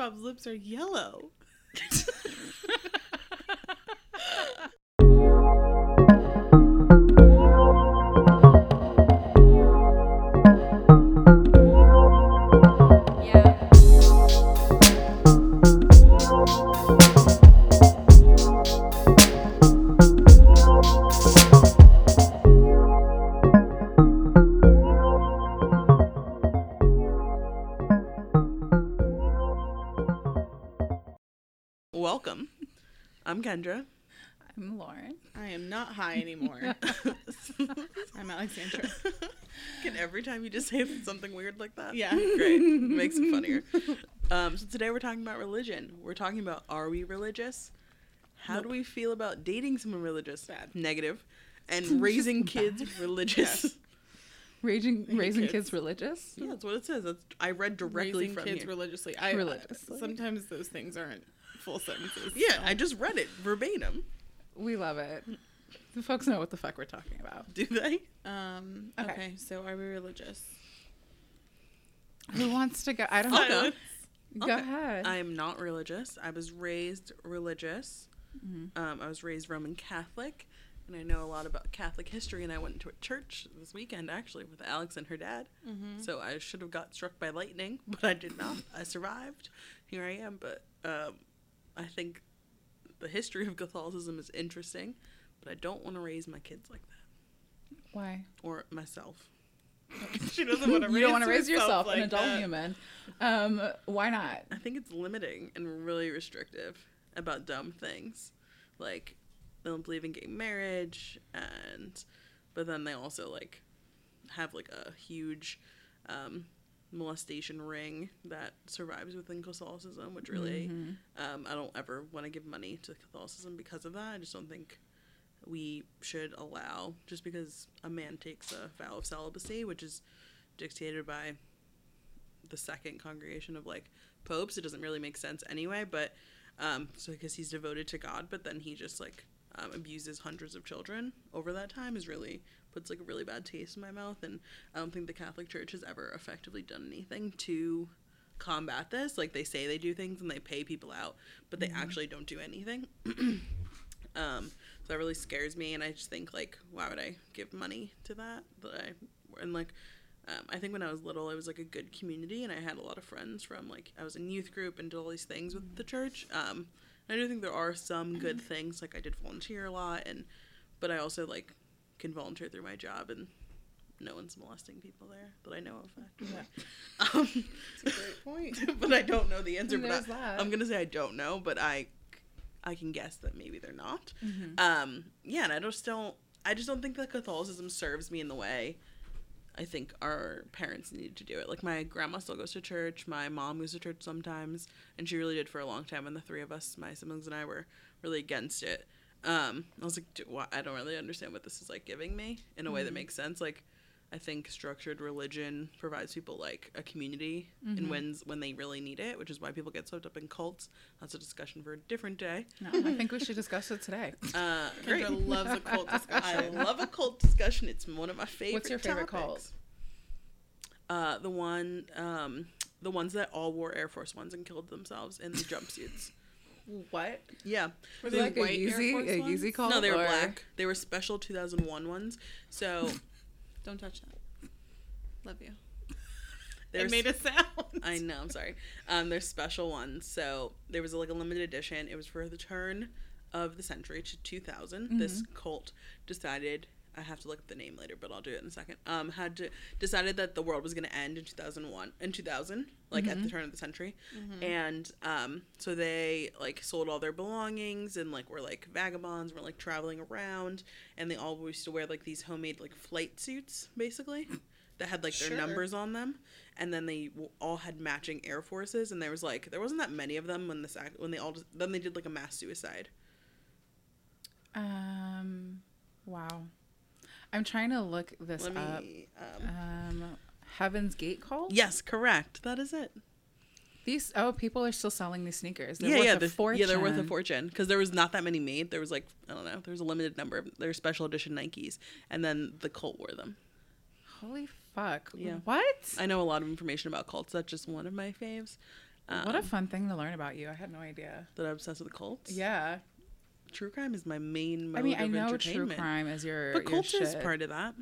SpongeBob's lips are yellow. not high anymore. I'm Alexandra. Can every time you just say something weird like that? Yeah. Great. Makes it funnier. Um, so today we're talking about religion. We're talking about are we religious? How do we feel about dating someone religious? Bad. Negative. And raising kids religious. Yes. Raising raising kids. kids, religious. Yeah, that's what it says. That's, I read directly Raising from kids here. religiously. I, Religiously. sometimes those things aren't full sentences. yeah, I just read it verbatim. We love it. The folks know what the fuck we're talking about. Do they? Um, Okay. okay. so are we religious? Who wants to go? I don't know. go. Go Okay. ahead. I am not religious. I was raised religious. Mhm. Um, I was raised Roman Catholic, and I know a lot about Catholic history. And I went to a church this weekend actually with Alex and her dad. Mm-hmm. So I should have got struck by lightning, but I did not. I survived. Here I am. But um, I think the history of Catholicism is interesting, but I don't want to raise my kids like that Why? or myself. she doesn't want to. You don't want to raise yourself, an adult that. human. Um, why not? I think it's limiting and really restrictive about dumb things. Like they don't believe in gay marriage and but then they also like have like a huge um molestation ring that survives within Catholicism, which really Mhm. um I don't ever want to give money to Catholicism because of that. I just don't think we should allow just because a man takes a vow of celibacy, which is dictated by the second congregation of like popes. It doesn't really make sense anyway, but um, so because he's devoted to God, but then he just like um, abuses hundreds of children over that time is really puts like a really bad taste in my mouth, and I don't think the Catholic Church has ever effectively done anything to combat this. Like they say they do things and they pay people out, but they actually don't do anything. um, that really scares me, and I just think like, why would I give money to that? That I and like um, I think when I was little, it was like a good community, and I had a lot of friends from like I was in youth group and did all these things with the church. Um, I do think there are some good things. Like I did volunteer a lot, and but I also like can volunteer through my job, and no one's molesting people there that I know of. Actually. Um, That's a great point. but I don't know the answer. But I, that. I'm gonna say I don't know, but I I can guess that maybe they're not. Mhm. Um, yeah, and I just don't. I just don't think that Catholicism serves me in the way I think our parents needed to do it. Like my grandma still goes to church. My mom goes to church sometimes, and she really did for a long time. And the three of us, my siblings and I, were really against it. Um, I was like, "Do- why- I don't really understand what this is like giving me in a way that Mhm. makes sense. Like, I think structured religion provides people like a community Mhm. and when's when they really need it, which is why people get swept up in cults. That's a discussion for a different day. No, I think we should discuss it today. Uh, great. Kendra loves a cult discussion. I love a cult discussion. It's one of my favorite. What's your favorite cult? Uh, the one, um, the ones that all wore Air Force Ones and killed themselves in the jumpsuits. What? Yeah. Were Is it they like a white Air Yeezy, Force a ones? Yeezy cult? no, they were or- black. They were special 2001 ones. So Don't touch that. Love you. they It made a sound. I know. I'm sorry. Um, they're special ones. So there was like a limited edition. It was for the turn of the century to 2000. This cult decided. I have to look up the name later, but I'll do it in a second. Um, had to decided that the world was going to end in 2001 in 2000, like at the turn of the century, and um, so they like sold all their belongings and like were like vagabonds, were like traveling around, and they all used to wear like these homemade like flight suits, basically, that had like their Sure. numbers on them and then they all had matching air forces and there was like there wasn't that many of them when this act when they all just, then they did like a mass suicide Um. Wow. I'm trying to look this let up. me um, Um, Heaven's Gate cult. yes correct that is it These oh, people are still selling these sneakers. They're yeah worth yeah a the, yeah they're worth a fortune. fortune because there was not that many made there was like i don't know there was a limited number of their special edition nikes and then the cult wore them Holy fuck! Yeah. What? i know a lot of information about cults that's just one of my faves what a Um, fun thing to learn about you. I had no idea. that I'm obsessed with cults. Yeah. True crime is my main I mean, I know true crime is your But your is part of that.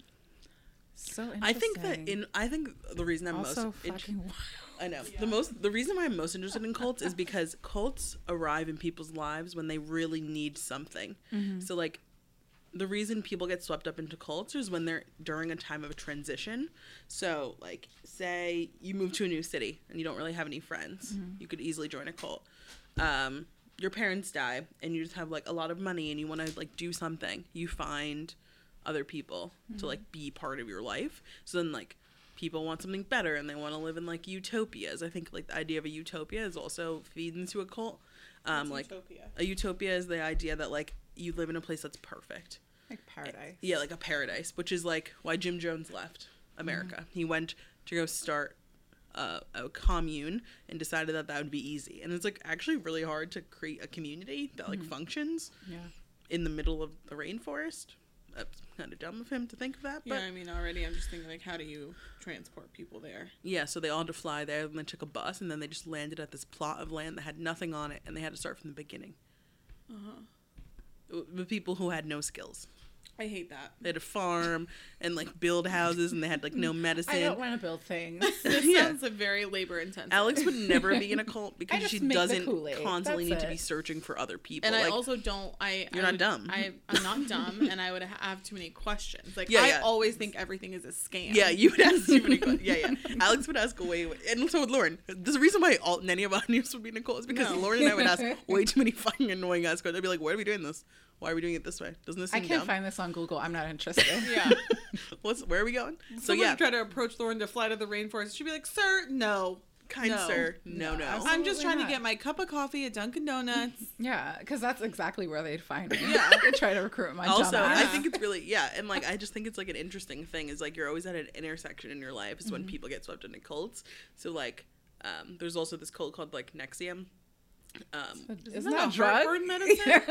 So interesting. I think that in I think the reason I'm also most fucking wild. I know. The most the reason why I'm most interested in cults is because cults arrive in people's lives when they really need something. Mm-hmm. So like the reason people get swept up into cults is when they're during a time of transition. So like say you move to a new city and you don't really have any friends. Mm-hmm. You could easily join a cult. Um your parents die and you just have like a lot of money and you want to like do something. You find other people to like be part of your life. So then like people want something better and they want to live in like utopias. I think like the idea of a utopia is also feeds into a cult. Um like Utopia. a utopia is the idea that like you live in a place that's perfect. Like paradise. Yeah, like a paradise, which is like why Jim Jones left America. Mm-hmm. He went to go start uh, a commune and decided that that would be easy. And it's like actually really hard to create a community that like functions Yeah. in the middle of the rainforest. That's kind of dumb of him to think of that, but Yeah, I mean, already I'm just thinking, like, how do you transport people there? Yeah, so they all had to fly there, and they took a bus, and then they just landed at this plot of land that had nothing on it, and they had to start from the beginning. Uh-huh. With people who had no skills. I hate that. They had a farm and like build houses, and they had like no medicine. I don't want to build things. This Yeah. sounds like very labor intensive. Alex would never be in a cult because she doesn't constantly That's need to be searching for other people. and I like, also don't. I You're I not dumb. I I'm not dumb, and I would have too many questions. Like Yeah, I yeah. always think everything is a scam. Yeah, you would ask too many questions. Yeah, yeah. Alex would ask way, way- and so would Lauren. There's a reason why all many of our news would be Nicole is because No. Lauren and I would ask way too many fucking annoying ass questions. I'd be like, "Why are we doing this? Why are we doing it this way? Doesn't this I can't dumb? find this on Google. I'm not interested. Yeah. What's where are we going? So Someone yeah, try to approach Lauren to fly to the rainforest. She'd be like, "Sir, no." kind No. sir, no, No, no. I'm just trying not. to get my cup of coffee at Dunkin' Donuts. Yeah, because that's exactly where they'd find me. Yeah. they try to recruit my also, dumbass. I think it's really yeah, and like I just think it's like an interesting thing is like you're always at an intersection in your life is when Mm-hmm. people get swept into cults. So like, um, there's also this cult called like Nexium. Um, Isn't that that a a drug? heartburn medicine?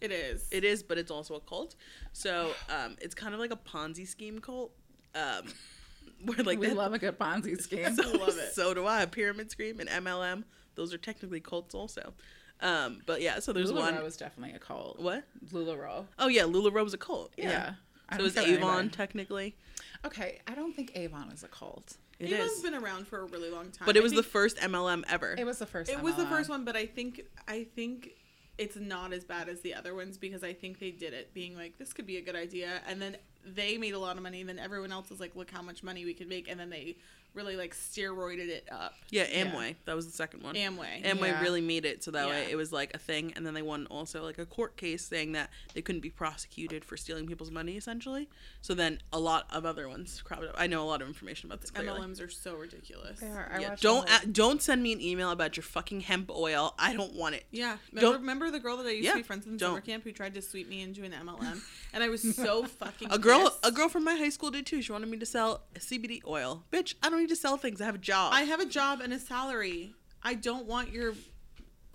It is. It is, but it's also a cult. So um, it's kind of like a Ponzi scheme cult. Um, where like we that- love a good Ponzi scheme. so, Love it. so do I. Pyramid Scheme and MLM. Those are technically cults also. Um, but yeah, so there's one. LuLaRoe was definitely a cult. What? LuLaRoe. Oh yeah, LuLaRoe was a cult. Yeah. Yeah. So don't is Avon anybody. technically? Okay, I don't think Avon is a cult. It Avon's is. been around for a really long time. But it was the first MLM ever. It was the first. It was the first one, but I think I think it's not as bad as the other ones because I think they did it being like this could be a good idea, and then they made a lot of money. And then everyone else was like, look how much money we could make, and then they really like steroided it up. yeah, Amway. That was the second one. Amway. Amway Yeah. really made it so that way it was like a thing, and then they won also like a court case saying that they couldn't be prosecuted for stealing people's money, essentially. So then a lot of other ones cropped up. I know a lot of information about this. Clearly. MLMs are so ridiculous. They are. I Yeah, don't whole- a- don't send me an email about your fucking hemp oil. I don't want it. Yeah, remember, Don't- remember the girl that I used Yeah, to be friends with in don't. summer camp who tried to sweep me into an MLM, and I was so fucking A girl, pissed. a girl from my high school did too. She wanted me to sell CBD oil. Bitch, I don't need to sell things. I have a job. I have a job and a salary. I don't want your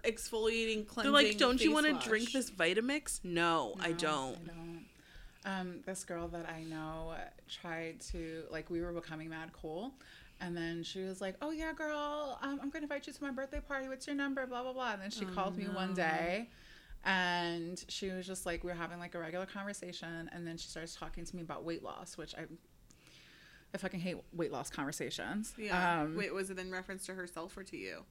exfoliating cleansing. They're like, don't you want to drink this Vitamix? No, I don't. I don't. Um, this girl that I know tried to like we were becoming mad cool, and then she was like, "Oh yeah, girl, um, I'm going to invite you to my birthday party. What's your number? Blah blah blah." And then she called me one day, and she was just like, we were having like a regular conversation, and then she starts talking to me about weight loss, which I, I fucking hate weight loss conversations. Yeah. Um, Wait, was it in reference to herself or to you?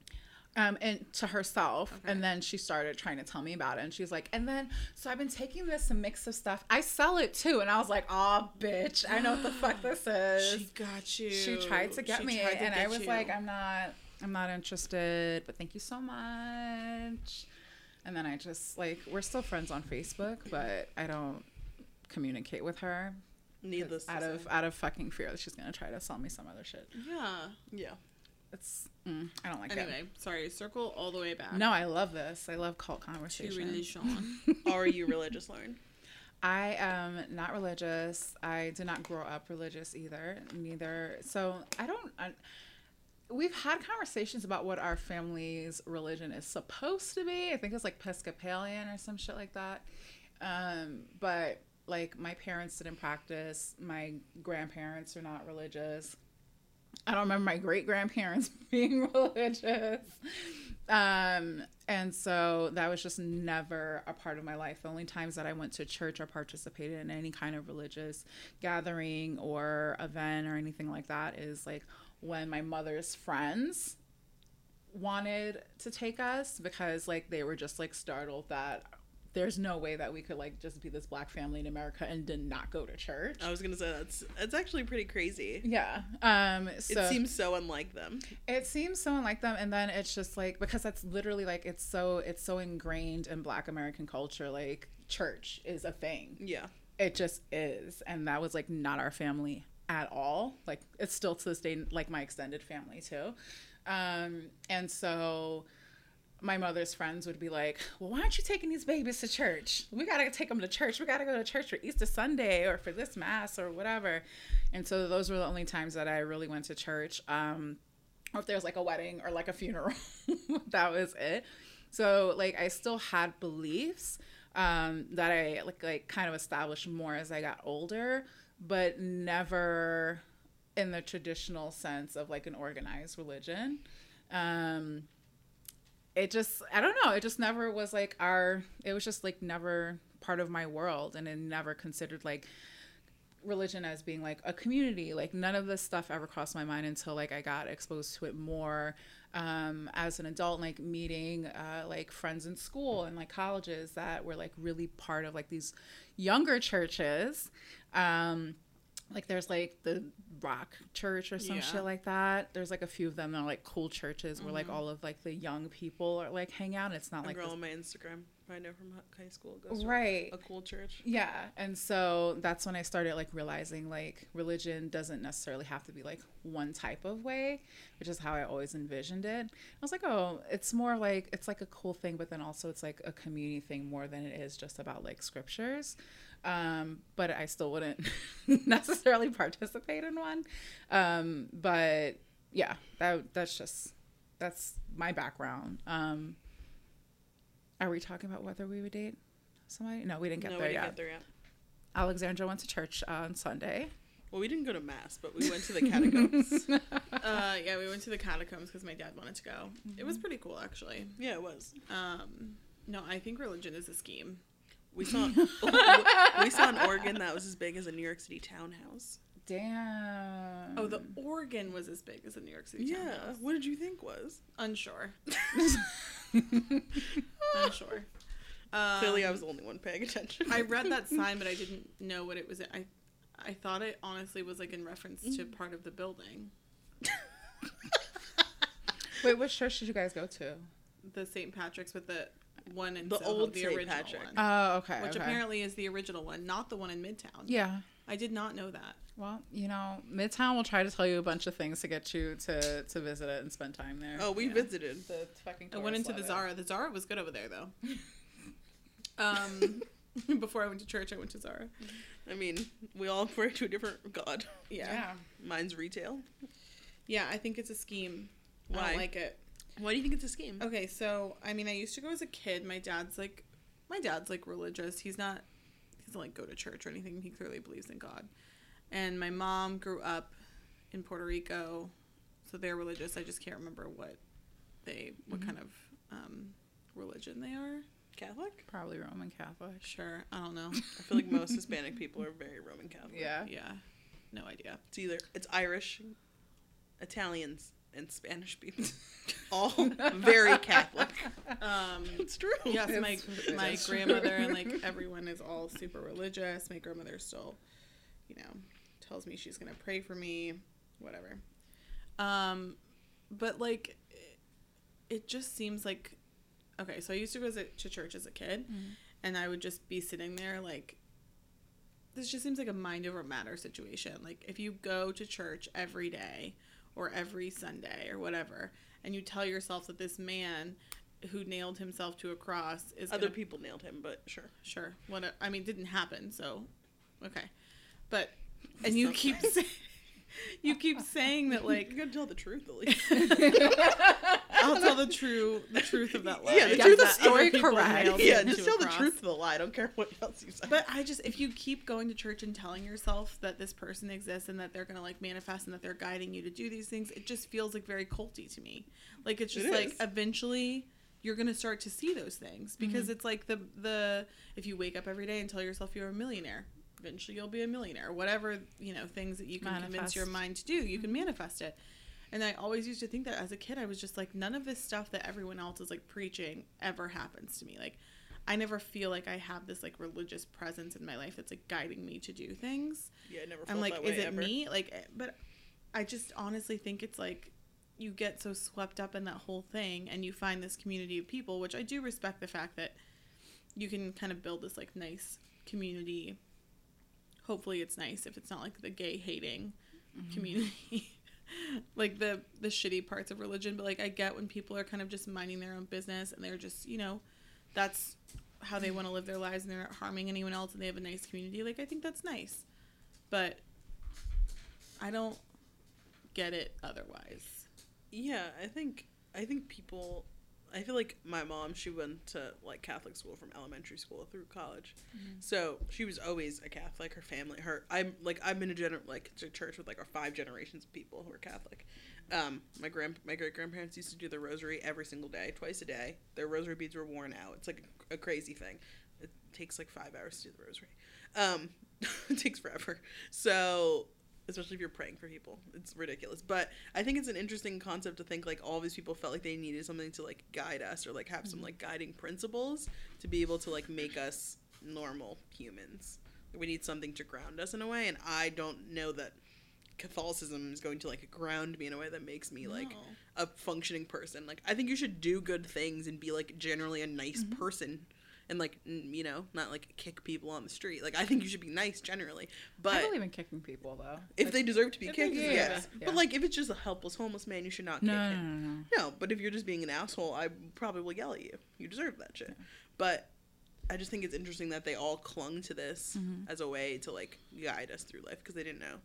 um, and to herself. Okay. And then she started trying to tell me about it. And she's like, and then, so I've been taking this mix of stuff. I sell it too. And I was like, oh, bitch, I know what the fuck this is. She got you. She tried to get She me. to And I was you. like, I'm not, I'm not interested, but thank you so much. And then I just, like, we're still friends on Facebook, but I don't communicate with her. Needless to out say. of out of fucking fear that she's gonna try to sell me some other shit. Yeah. yeah. It's mm, I don't like it. Anyway, sorry. Circle all the way back. No, I love this. I love cult To conversations. religion. Are you religious, Lauren? I am not religious. I did not grow up religious either. Neither. So I don't. I, we've had conversations about what our family's religion is supposed to be. I think it's like Episcopalian or some shit like that. Um, but like my parents didn't practice. My grandparents are not religious. I don't remember my great grandparents being religious. Um, and so that was just never a part of my life. The only times that I went to church or participated in any kind of religious gathering or event or anything like that is like when my mother's friends wanted to take us because like they were just like startled that there's no way that we could like just be this black family in America and did not go to church. I was gonna say that's it's actually pretty crazy. Yeah. Um so it seems so unlike them. it seems so unlike them and then it's just like because that's literally like it's so it's so ingrained in black American culture like church is a thing. Yeah. It just is and that was like not our family at all. Like it's still to this day like my extended family too. Um and so my mother's friends would be like, "Well, why aren't you taking these babies to church? We gotta take them to church. We gotta go to church for Easter Sunday or for this mass or whatever." And so those were the only times that I really went to church. Um, or if there was like a wedding or like a funeral, that was it. So like I still had beliefs um, that I like like kind of established more as I got older, but never in the traditional sense of like an organized religion. Um, it just I don't know, it just never was like our it was just like never part of my world and it never considered like religion as being like a community. Like none of this stuff ever crossed my mind until like I got exposed to it more um, as an adult, like meeting uh, like friends in school and like colleges that were like really part of like these younger churches. Um, like there's like the rock church or some Yeah. shit like that. There's like a few of them that are like cool churches where like mm-hmm. all of like the young people are like hang out. It's not a like girl this- on my Instagram I know from high school goes to right. a cool church. yeah. And so that's when i started like realizing like religion doesn't necessarily have to be like one type of way which is how i always envisioned it. I was like oh it's more like it's like a cool thing but then also it's like a community thing more than it is just about like scriptures um, but i still wouldn't necessarily participate in one um, but yeah that that's just that's my background um, are we talking about whether we would date somebody no we didn't get no, there we didn't yet get there yet. Alexandra went to church on Sunday. Well, we didn't go to mass, but we went to the catacombs. Uh, yeah, we went to the catacombs because my dad wanted to go. It was pretty cool, actually. yeah, it was. Um, no, I think religion is a scheme. We saw we saw an organ that was as big as a New York City townhouse. Damn. Oh, the organ was as big as a New York City townhouse. Yeah. townhouse. What did you think was? Unsure. Unsure. Um, Clearly, I was the only one paying attention. I read that sign, but I didn't know what it was. I, I thought it honestly was like in reference to part of the building, Wait, which church did you guys go to? the St. Patrick's with the one in The Soho, old the St. original Patrick. one, Oh, okay. which okay. apparently is the original one, not the one in Midtown. Yeah. I did not know that. Well, you know, Midtown will try to tell you a bunch of things to get you to to visit it and spend time there. oh, we Yeah. visited. the fucking. I went into the Zara. The Zara was good over there though. um, before I went to church, I went to Zara. I mean, we all pray to a different god. Yeah. Yeah. Mine's retail. Yeah, I think it's a scheme. I Why? don't like it. Why do you think it's a scheme? Okay, so I mean, I used to go as a kid. My dad's like, my dad's like religious. He's not, he doesn't like go to church or anything. He clearly believes in God. And my mom grew up in Puerto Rico, so they're religious. I just can't remember what they, what kind of um, religion they are. Catholic? Probably Roman Catholic. Sure, I don't know. I feel like most Hispanic people are very Roman Catholic. Yeah. yeah, no idea. It's either it's Irish, Italians, and Spanish people. All very Catholic. Um, It's true. yes, my It's- my grandmother true. and like everyone is all super religious. My grandmother still, you know, tells me she's gonna pray for me, whatever. Um, but like, it, it just seems like, okay. So I used to go to church as a kid, and I would just be sitting there like. This just seems like a mind over matter situation. Like if you go to church every day or every Sunday or whatever, and you tell yourself that this man who nailed himself to a cross is Other gonna- people nailed him, but sure. sure what I mean didn't happen so okay but and you keep saying you keep saying that Like like you gotta tell the truth at least. I'll tell the true the truth of that lie. Yeah, the truth the of story correct. yeah, just tell the truth of the lie. I don't care what else you say. But I just, if you keep going to church and telling yourself that this person exists and that they're gonna like manifest and that they're guiding you to do these things, it just feels like very culty to me. Like it's just It like eventually you're gonna start to see those things mm-hmm. because it's like the the if you wake up every day and tell yourself you're a millionaire, eventually you'll be a millionaire. Whatever you know things that you can convince your mind to do, you can mm-hmm. manifest it. And I always used to think that as a kid, I was just like, none of this stuff that everyone else is like preaching ever happens to me. Like, I never feel like I have this like religious presence in my life that's like guiding me to do things. yeah, I never felt I'm like, that way is it ever. me? Like, eh, but I just honestly think it's like you get so swept up in that whole thing and you find this community of people, which I do respect the fact that you can kind of build this like nice community. Hopefully, it's nice if it's not like the gay hating community. like the the shitty parts of religion but like i get when people are kind of just minding their own business and they're just you know that's how they want to live their lives and they're not harming anyone else and they have a nice community like i think that's nice but i don't get it otherwise Yeah, I think I think people. I feel like my mom. She went to like Catholic school from elementary school through college, so she was always a Catholic. Her family, her. I'm like I've been a gener- like church with like our five generations of people who are Catholic. Um, my grand my great grandparents used to do the rosary every single day, twice a day. Their rosary beads were worn out. It's like a, a crazy thing. It takes like five hours to do the rosary. Um, it takes forever. So especially if you're praying for people. It's ridiculous. But I think it's an interesting concept to think like all these people felt like they needed something to like guide us or like have some mm-hmm. like guiding principles to be able to like make us normal humans. We need something to ground us in a way and I don't know that Catholicism is going to like ground me in a way that makes me like No. a functioning person. Like I think you should do good things and be like generally a nice mm-hmm. person and like you know not like kick people on the street. Like I think you should be nice generally. But I believe in kicking people though. if Like, they deserve to be kicked, deserve yes. yeah. But like, if it's just a helpless homeless man, you should not no, kick no, no, him. no, no. No, but if you're just being an asshole, I probably will yell at you. You deserve that shit. But I just think it's interesting that they all clung to this Mm-hmm. as a way to like guide us through life because they didn't know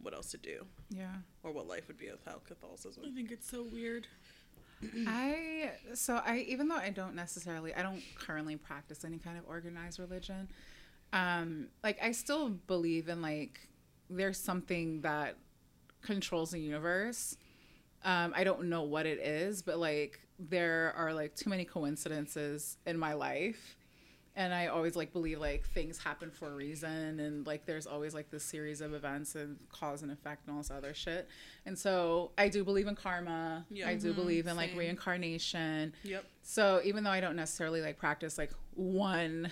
what else to do Yeah. or what life would be without Catholicism. i think it's so weird I so I even though I don't necessarily I don't currently practice any kind of organized religion, um, like I still believe in like there's something that controls the universe. Um, I don't know what it is, but like there are like too many coincidences in my life. And I always like believe like things happen for a reason and like there's always like this series of events and cause and effect and all this other shit. And so I do believe in karma. Yeah. I do believe in like reincarnation. Yep. So even though I don't necessarily like practice like one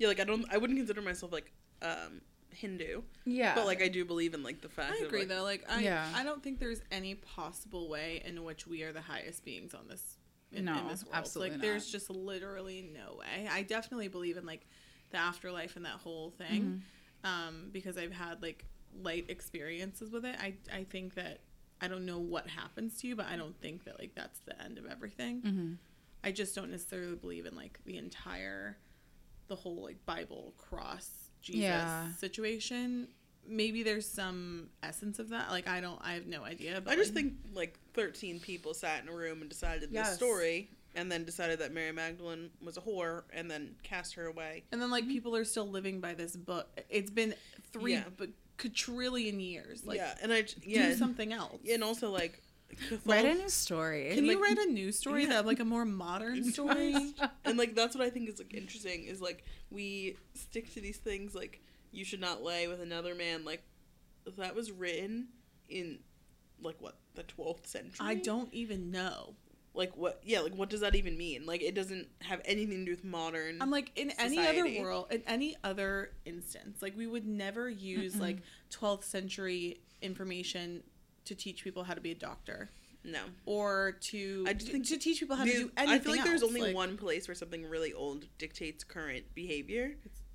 Yeah, like I don't. I wouldn't consider myself like um Hindu, yeah. but like I do believe in like the fact. i of, agree like, though like I, Yeah. I don't think there's any possible way in which we are the highest beings on this in, No, in this world. Absolutely like there's just literally no way. I definitely believe in like the afterlife and that whole thing Mm-hmm. um because i've had like light experiences with it. I i think that i don't know what happens to you but i don't think that like that's the end of everything. Mhm. i just don't necessarily believe in like the entire the whole like bible cross jesus Yeah. situation. Maybe there's some essence of that. Like i don't i have no idea but I just like, think like 13 people sat in a room and decided this Yes. story and then decided that Mary Magdalene was a whore and then cast her away. And then like mm-hmm. people are still living by this book. It's been three Yeah. but quadrillion years. Like yeah, and I j- yeah, do something else. and also like Write a new story. Can you write a new story that like a more modern story? and like that's what I think is like interesting is like we stick to these things like you should not lay with another man like that was written in like what the 12th century. I don't even know. like what yeah like what does that even mean like it doesn't have anything to do with modern I'm like in any other world, in any other instance, like we would never use like 12th century information to teach people how to be a doctor no or to I just think to teach people how to do anything. I feel like there's only Like, one place where something really old dictates current behavior,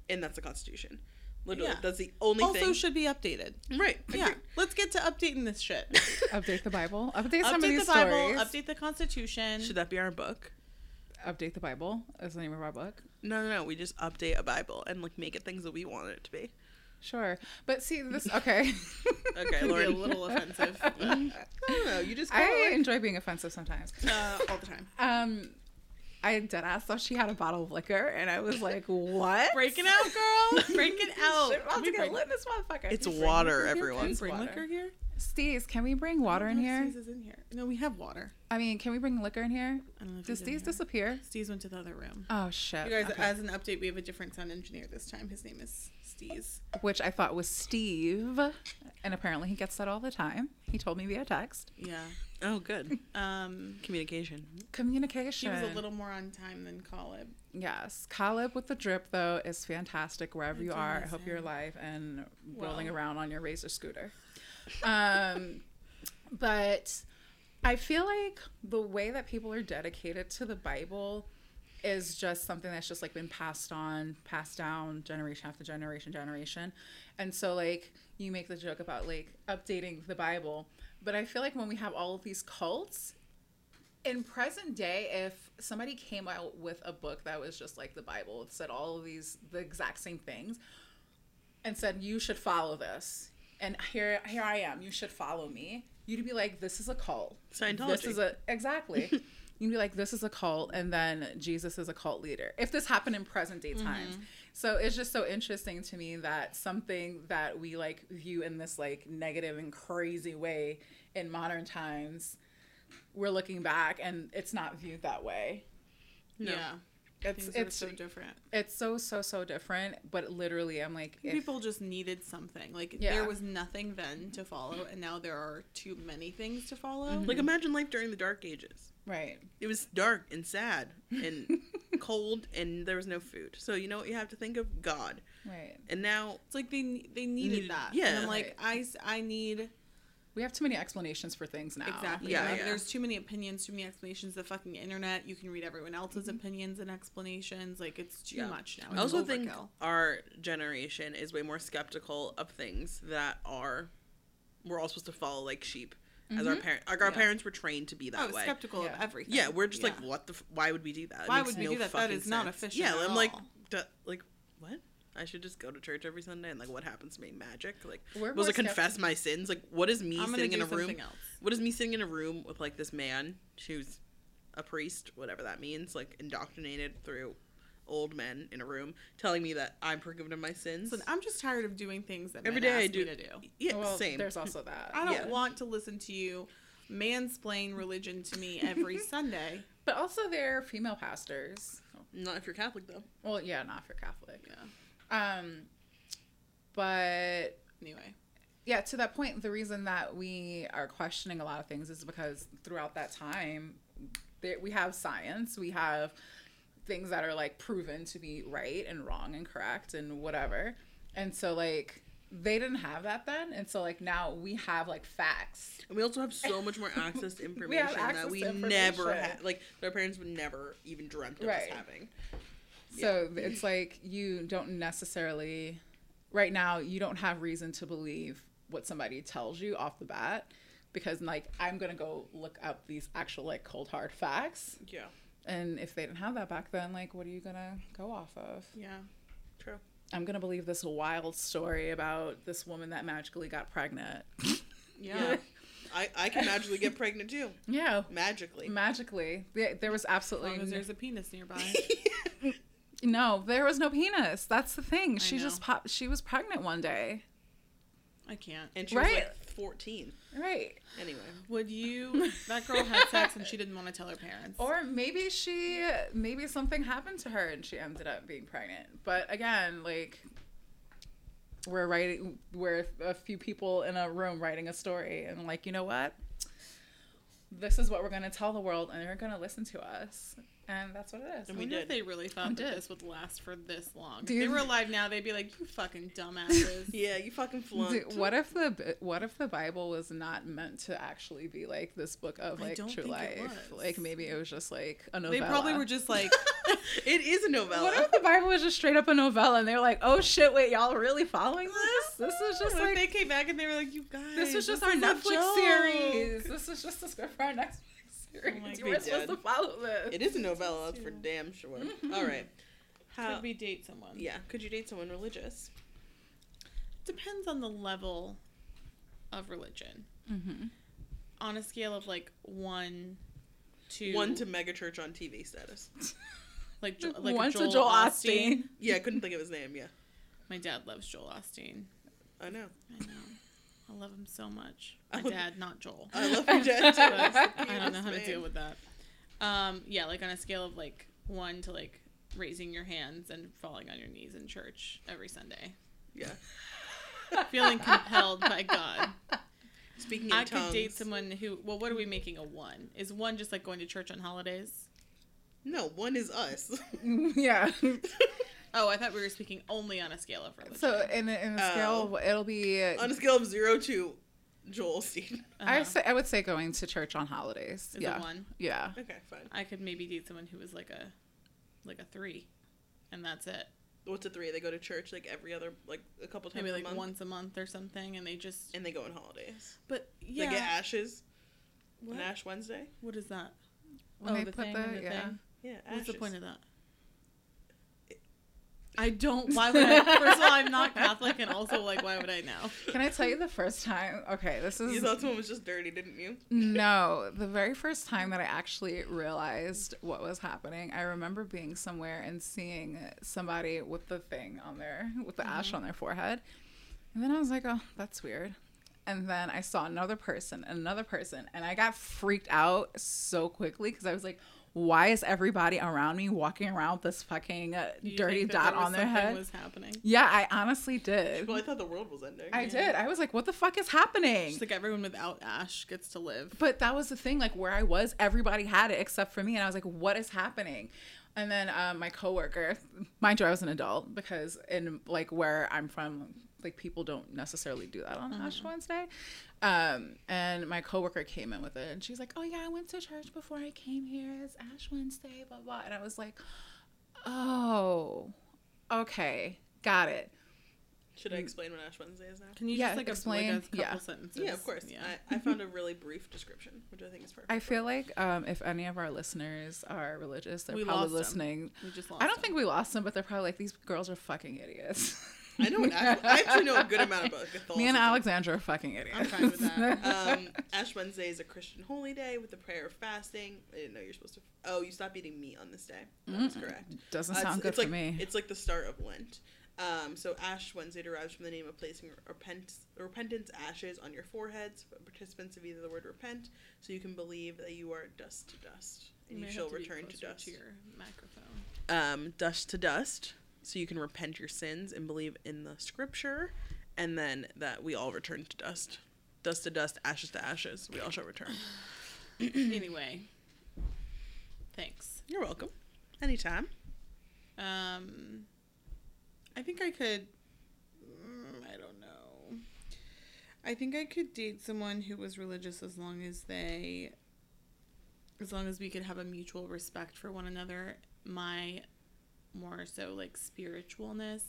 and that's the Constitution. Literally, Yeah. that's the only Also, thing. Also, should be updated. right. Yeah, let's get to updating this shit. update the Bible. Update some of these the Bible. stories. Update the Constitution. Should that be our book? Update the Bible is the name of our book. No, no, no. We just update a Bible and like make it things that we want it to be. sure. But see, this okay. Okay, Could a little offensive. I don't know. You just I like- enjoy being offensive sometimes. uh, all the time. Um, I dead ass thought she had a bottle of liquor, and I was like, "What? Break it out, girl. Break it out. Shit, I'm about Can we to bring- get lit in this motherfucker. It's can we bring water, everyone. Can we It's bring water. liquor here? Steez, can we bring water in I don't know here? Steez is in here. No, we have water. I mean, can we bring liquor in here? I don't know if Does he's Steez disappear? Steez went to the other room. Oh shit! You guys, Okay. as an update, we have a different sound engineer this time. His name is Steez. Which I thought was Steve, and apparently he gets that all the time. He told me via text. Yeah. Oh, good. Um, Communication. Communication. he was a little more on time than Caleb. Yes, Caleb with the drip though is fantastic wherever you It's are. I hope you're alive and rolling Well. around on your razor scooter. Um, but I feel like the way that people are dedicated to the Bible is just something that's just like been passed on, passed down generation after generation, generation. And so like you make the joke about like updating the Bible, but I feel like when we have all of these cults, in present day, if somebody came out with a book that was just like the Bible, it said all of these the exact same things, and said you should follow this, and here here I am, you should follow me. You'd be like, this is a cult. Scientology. This is a exactly. You'd be like, this is a cult, and then Jesus is a cult leader. If this happened in present day mm-hmm. times, so it's just so interesting to me that something that we like view in this like negative and crazy way in modern times, we're looking back and it's not viewed that way. No. Yeah. It's Things are it's so different. it's so so so different. But literally, I'm like, if, People just needed something. Like Yeah. there was nothing then to follow, and now there are too many things to follow. Like, imagine life during the Dark Ages. Right, It was dark and sad and cold, and there was no food. So, you know what? You have to think of God. right. And now, It's like they they needed Needed- that. yeah. And I'm like, Right. I s- I need We have too many explanations for things now. exactly. Yeah, yeah. There's too many opinions, too many explanations. The fucking internet. You can read everyone else's mm-hmm. opinions and explanations. Like it's too Yeah. much now. I It's also think our generation is way more skeptical of things that are we're all supposed to follow like sheep. As our mm-hmm. parents, like our Yeah. parents were trained to be that I was way. skeptical Yeah. of everything. Yeah, we're just like, what the? F- why would we do that? It Why makes would we no do that? That fucking is not sense. efficient Yeah, I'm like, duh, like what? I should just go to church every Sunday and like, what happens to me? Magic? Like, We're was more I confess skepti- my sins? Like, what is me I'm gonna sitting in a room? else. What is me sitting in a room with like this man who's a priest, whatever that means, like indoctrinated through old men in a room, telling me that I'm forgiven of my sins. So I'm just tired of doing things that Every men day I ask do. me to do. Yeah, Well, same. there's also that. I don't Yeah. want to listen to you mansplain religion to me every Sunday. But also, there are female pastors. Not if you're Catholic though. Well, yeah, not for Catholic. Yeah. Um, but Anyway. yeah, to that point, the reason that we are questioning a lot of things is because throughout that time, there, we have science, we have things that are like proven to be right and wrong and correct and whatever. And so, like, they didn't have that then. And so, like, now we have like facts. And we also have so much more access to information have access that we to never had. Like our parents would never even dreamt of Right. us having. So it's like you don't necessarily, right now, you don't have reason to believe what somebody tells you off the bat because, like, I'm going to go look up these actual, like, cold hard facts. Yeah, And if they didn't have that back then, like, what are you going to go off of? Yeah. true. I'm going to believe this wild story about this woman that magically got pregnant. Yeah. I I can magically get pregnant too. Yeah. Magically. Magically. There there was As absolutely long as no- there's a penis nearby. no, there was no penis. That's the thing. I She just popped, she was pregnant one day. I can't. and she was Right. like 14. Right. Anyway. Would you? That girl had sex and she didn't want to tell her parents. Or maybe she, maybe something happened to her and she ended up being pregnant. But again, like, we're writing, we're a few people in a room writing a story, and like, you know what? This is what we're gonna tell the world, and they're gonna listen to us, and that's what it is. And I we wonder if they really thought We that did. this would last for this long. If they were alive now, they'd be like, "You fucking dumbasses." Yeah, you fucking Dude, flunked. what if the what if the Bible was not meant to actually be like this book of I like don't true think it life? was. Like maybe it was just like a novella. They probably were just like, it is a novella. What if the Bible was just straight up a novella and they were like, "Oh shit, wait, y'all really following this? This is just like they came back and they were like, "You guys, this was just our a Netflix joke." series. This is just the script for our Netflix series. my you God. were supposed to follow this." it is a novella, that's for damn sure. All right. How? Could we date someone? Yeah. Could you date someone religious? depends on the level of religion. Mm-hmm. On a scale of like one to One to megachurch on TV status. like Jo- like One a to Joel, Joel Osteen. Osteen. Yeah, I couldn't think of his name. Yeah, My dad loves Joel Osteen. I know. I know. I love him so much. My love- dad, not Joel. I love your dad too. I don't know how to deal with that. Um, yeah, like on a scale of like one to like raising your hands and falling on your knees in church every Sunday, Yeah. feeling compelled by God. Speaking in I tongues. could date someone who. Well, what are we making a one? Is one just like going to church on holidays? No, one is us. yeah. Oh, I thought we were speaking only on a scale of religion. So in a, in a scale, Oh. it'll be. on a scale of zero to Joel Osteen. I Uh-huh. say I would say going to church on holidays. Is yeah. one? Yeah. Okay, fine. I could maybe date someone who was like a, like a three, and that's it. What's a three? They go to church like every other, like a couple times Maybe a like month, once a month or something, and they just. and they go on holidays. But yeah. They get ashes. What? An Ash Wednesday. What is that? When oh, they the put thing the- the yeah. thing. Yeah. What's the point of that? I don't. Why would I? First of all, I'm not Catholic, and also, like, why would I know? Can I tell you the first time? Okay, this is You thought someone was just dirty, didn't you? no, the very first time that I actually realized what was happening, I remember being somewhere and seeing somebody with the thing on their with the mm-hmm. ash on their forehead. And then I was like, "Oh, that's weird." And then I saw another person, and another person, and I got freaked out so quickly because I was like, "Why is everybody around me walking around with this fucking uh, you dirty think dot there on their something head?" Was happening. Yeah, I honestly did. Well, I thought the world was ending. I Yeah. did. I was like, "What the fuck is happening?" Just like everyone without Ash gets to live. But that was the thing, like where I was, everybody had it except for me, and I was like, "What is happening?" And then um, my coworker, mind you, I was an adult because in like where I'm from, like people don't necessarily do that on Ash Wednesday. Um, and my coworker came in with it, and she's like, "Oh yeah, I went to church before I came here. It's Ash Wednesday, blah blah." And I was like, "Oh, okay, got it." Should I explain what Ash Wednesday is now? Can you Yeah, just like explain- explain? Like a couple yeah. sentences? Yeah, of course. Yeah. I, I found a really brief description, which I think is perfect. I feel like um, if any of our listeners are religious, they're We probably lost 'em. listening. we just lost. I don't him. think we lost them, but they're probably like these girls are fucking idiots. I know. An Ash, I actually know a good amount about Catholicism. Me and Alexandra are fucking idiots. I'm fine with that. Um, Ash Wednesday is a Christian holy day with the prayer of fasting. I didn't know you're supposed to. Oh, you stop eating meat on this day. That's Mm-mm. correct. Doesn't Uh, sound it's, good it's for like, me. It's like the start of Lent. Um, so Ash Wednesday derives from the name of placing repent, repentance ashes on your foreheads. Participants of either the word repent, so you can believe that you are dust to dust, and you may have shall to be return to closer dust. your microphone. um, dust to dust, so you can repent your sins and believe in the scripture, and then that we all return to dust. Dust to dust, ashes to ashes, we all shall return. anyway, thanks. You're welcome. Anytime. Um, I think I could. mm, I don't know. I think I could date someone who was religious as long as they, as long as we could have a mutual respect for one another. My more so like spiritualness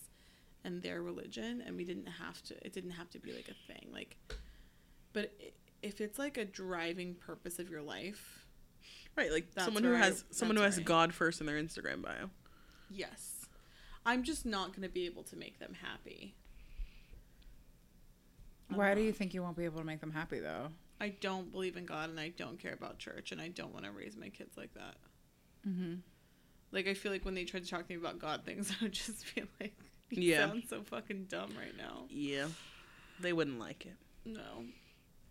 and their religion, and we didn't have to. It didn't have to be like a thing. Like, but if it's like a driving purpose of your life, Right, like That's someone who right. has someone who has right. God first in their Instagram bio. Yes. I'm just not going to be able to make them happy. I'm Why do you think you won't be able to make them happy though? I don't believe in God and I don't care about church and I don't want to raise my kids like that. Mm-hmm. Like I feel like when they tried to talk to me about God things, I would just feel like you Yeah. sound so fucking dumb right now. Yeah, they wouldn't like it. No.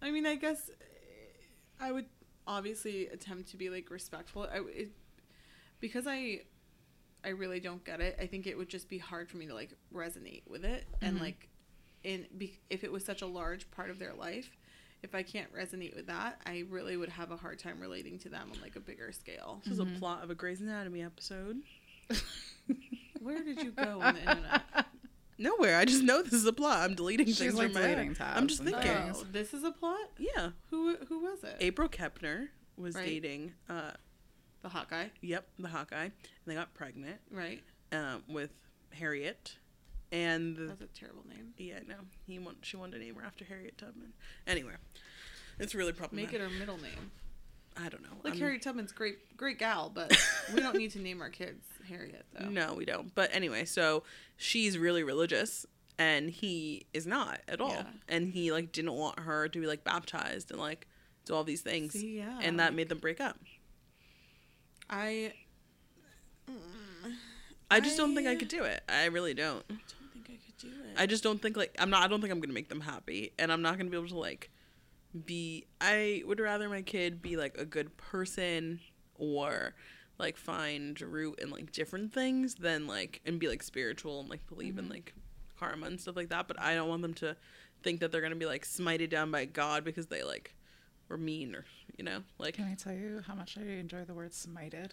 I mean, I guess I would obviously attempt to be like respectful. I it, because I I really don't get it. I think it would just be hard for me to like resonate with it and Mhm. like in be, if it was such a large part of their life, if I can't resonate with that, I really would have a hard time relating to them on like a bigger scale. This is Mhm. a plot of a Grey's Anatomy episode. Where did you go on the internet? Nowhere. I just know this is a plot. I'm deleting She's things like from my. deleting tabs I'm just thinking. Oh, this is a plot. Yeah, Who who was it? April Kepner was Right. dating. Uh, the hot guy, yep, the Hawkeye, and they got pregnant. right? Um, with Harriet, and the, That's a terrible name. yeah, no, he want she wanted to name her after Harriet Tubman. Anyway, it's really problematic. Make it her middle name. I don't know. Like I'm- Harriet Tubman's great, great gal, but we don't need to name our kids Harriet though. No, we don't. But anyway, so she's really religious, and he is not at all. Yeah. And he like didn't want her to be like baptized and like do all these things, See, yeah. and that made them break up. I I just don't think I could do it. I really don't. I don't think I could do it. I just don't think like I'm not. I don't think I'm gonna make them happy, and I'm not gonna be able to like be. I would rather my kid be like a good person or like find root in like different things than like and be like spiritual and like believe in mm-hmm. like karma and stuff like that. But I don't want them to think that they're gonna be like smited down by God because they like were mean or you know like Can I tell you how much I enjoy the word smited?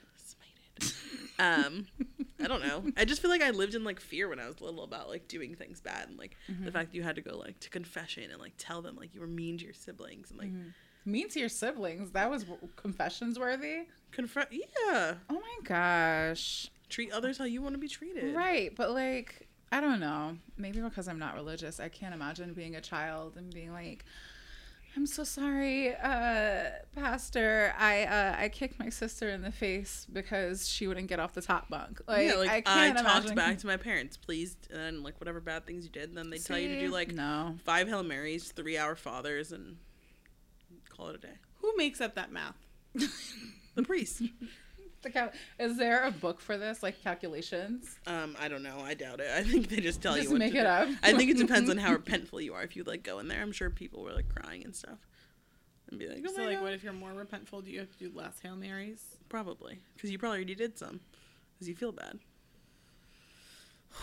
Um, I don't know. I just feel like I lived in like fear when I was little about like doing things bad and like the fact that you had to go like to confession and like tell them like you were mean to your siblings and like Mean to your siblings. That was confessions worthy. confront. Yeah, Oh my gosh. treat others how you want to be treated. Right, but like I don't know. Maybe because I'm not religious, I can't imagine being a child and being like, "I'm so sorry, uh, Pastor. I uh, I kicked my sister in the face because she wouldn't get off the top bunk." Like, yeah, like I I, can't talked imagine. back to my parents, please, and then like whatever bad things you did, and then they tell you to do like no. five Hail Marys, three Our Fathers, and call it a day. Who makes up that math? The priest. The cal- is there a book for this, like calculations? um, I don't know. I doubt it. I think they just tell Just you what make to it do. up. I think it depends on how repentful you are. If you like go in there, I'm sure people were like crying and stuff, and be like, "Oh so like, god." what if you're more repentful? Do you have to do less hail marys? Probably because you probably already did some, because you feel bad.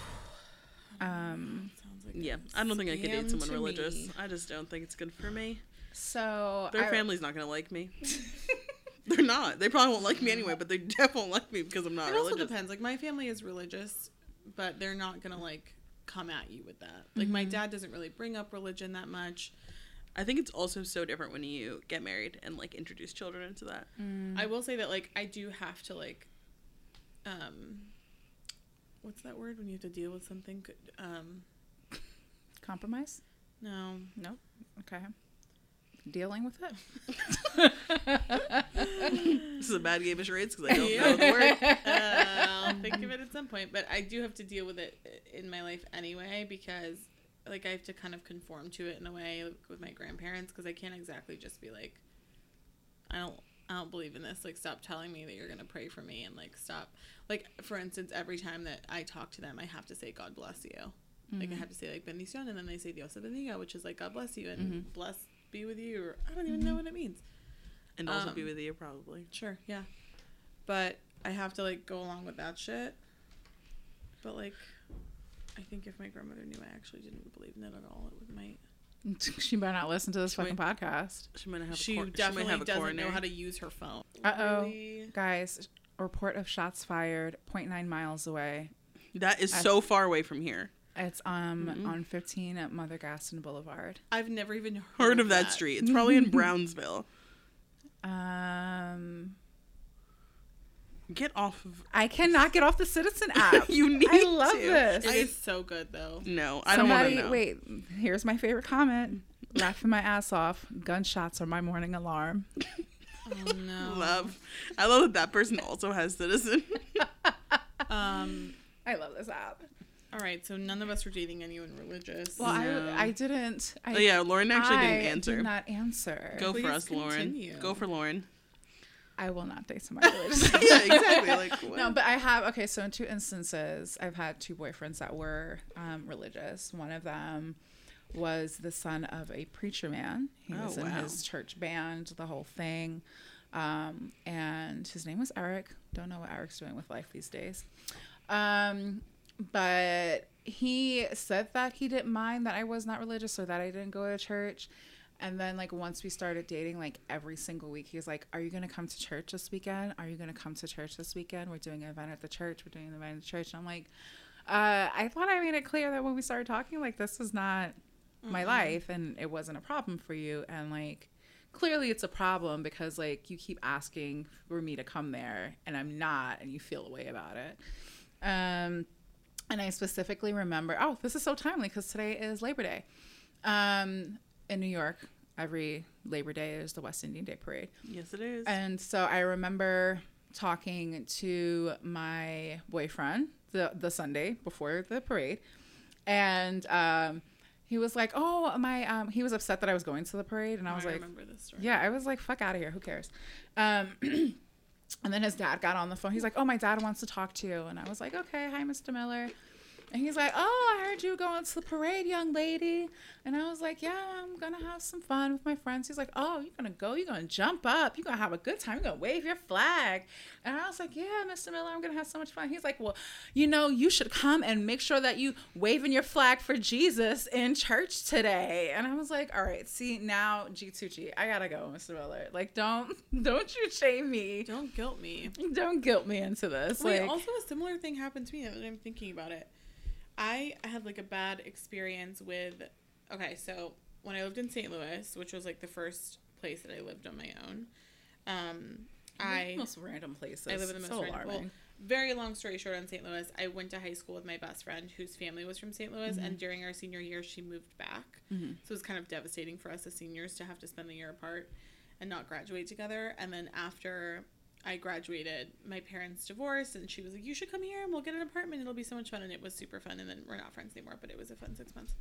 Um. Sounds like Yeah, I don't think I could date someone religious. me. I just don't think it's good for me. So Their I- family's not gonna like me. They're not. They probably won't like me anyway, but they definitely won't like me because I'm not religious. It also depends. Like my family is religious, but they're not gonna like come at you with that. Like my Mm-hmm. dad doesn't really bring up religion that much. I think it's also so different when you get married and like introduce children into that. I will say that like I do have to like, um, what's that word when you have to deal with something? Um, compromise. no. No. Okay. Dealing with it. This is a bad game of charades because I don't Yeah. know the word. Uh, I'll think of it at some point, but I do have to deal with it in my life anyway because like I have to kind of conform to it in a way like, with my grandparents because I can't exactly just be like, I don't. I don't believe in this. Like, stop telling me that you're gonna pray for me, and like, stop. Like, for instance, every time that I talk to them, I have to say "God bless you." Like, I have to say like "bendición," and then they say "Dios te bendiga," which is like "God bless you" and "bless be with you." Or I don't even know what it means. And also Um, be with you probably. Sure, yeah. But I have to like go along with that shit. But like I think if my grandmother knew I actually didn't believe in it at all, it would might she better not listen to this She fucking might- podcast. She might have. she a cor- she definitely might have a doesn't coronary. know how to use her phone. Uh oh. Really? Guys, report of shots fired 0.9 miles away. That is I- so far away from here. It's um Mm-mm. on 15 at Mother Gaston Boulevard. I've never even heard, Heard of that, street? It's probably in Brownsville. Um Get off of. I cannot get off the Citizen app. you need. I love to. this. It is so good though. No, I Somebody, don't want to know. wait, here's my favorite comment. Laughing my ass off. Gunshots are my morning alarm. Oh no. Love. I love that that person also has citizen. Um I love this app. All right, so none of us were dating anyone religious. Well, No. I I didn't. I, oh yeah, Lauren actually I didn't answer. Did not answer. Go for Please us, Lauren. Go for Lauren. I will not date somebody religious. yeah, exactly. Like what? No, but I have okay. So in two instances, I've had two boyfriends that were um, religious. One of them was the son of a preacher man. He Oh, was in wow. his church band, the whole thing. Um, and his name was Eric. Don't know what Eric's doing with life these days. Um, but he said that he didn't mind that I was not religious or that I didn't go to church. And then, like, once we started dating, like, every single week, he was like, Are you going to come to church this weekend? Are you going to come to church this weekend? We're doing an event at the church. We're doing an event at the church. And I'm like, uh, I thought I made it clear that when we started talking, like, this is not my life and it wasn't a problem for you. And, like, clearly it's a problem because, like, you keep asking for me to come there and I'm not, and you feel a way about it. Um, and I specifically remember, oh, this is so timely because today is Labor Day. Um, in New York, every Labor Day is the West Indian Day Parade. yes, it is. And so I remember talking to my boyfriend the, the Sunday before the parade. and um, he was like, "Oh, my," um, he was upset that I was going to the parade, and I Oh, was like, remember this story. "Yeah," I was like, "Fuck out of here, who cares?" Um, and then his dad got on the phone. He's like, "Oh, my dad wants to talk to you," and I was like, "Okay, hi, Mr. Miller." And he's like, "Oh, I heard you going to the parade, young lady." And I was like, "Yeah, I'm gonna have some fun with my friends." He's like, "Oh, you're gonna go? You're gonna jump up? You're gonna have a good time? You're gonna wave your flag?" And I was like, "Yeah, Mr. Miller, I'm gonna have so much fun." He's like, "Well, you know, you should come and make sure that you waving your flag for Jesus in church today." And I was like, "All right, see now, G2G, I gotta go, Mr. Miller. Like, don't don't you shame me? Don't guilt me. Don't guilt me into this." Wait, like, also a similar thing happened to me now that I'm thinking about it. I had like a bad experience with okay, so when I lived in St. Louis, which was like the first place that I lived on my own, um, I most random places. I live in the most so random- well, very long story short on St. Louis, I went to high school with my best friend whose family was from St. Louis, and during our senior year, she moved back. Mhm. So it was kind of devastating for us as seniors to have to spend the year apart and not graduate together. And then after I graduated, my parents divorced, and she was like, "You should come here, and we'll get an apartment. It'll be so much fun." And it was super fun. And then we're not friends anymore, but it was a fun six months.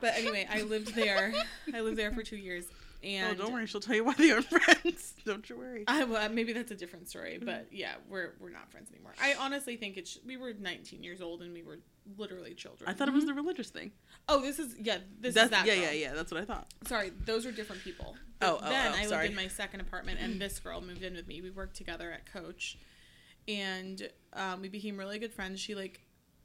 But anyway, I lived there. I lived there for two years, Oh, and don't worry, she'll tell you why they aren't friends. Don't you worry. I, well, maybe that's a different story, but yeah, we're we're not friends anymore. I honestly think it's we were 19 years old and we were literally children. I thought it was the religious thing. oh, this is yeah, this That's is that. yeah, girl. yeah, yeah. That's what I thought. Sorry, those are different people. Oh, oh, then oh, I lived sorry. in my second apartment, and this girl moved in with me. We worked together at Coach, and um, we became really good friends. She like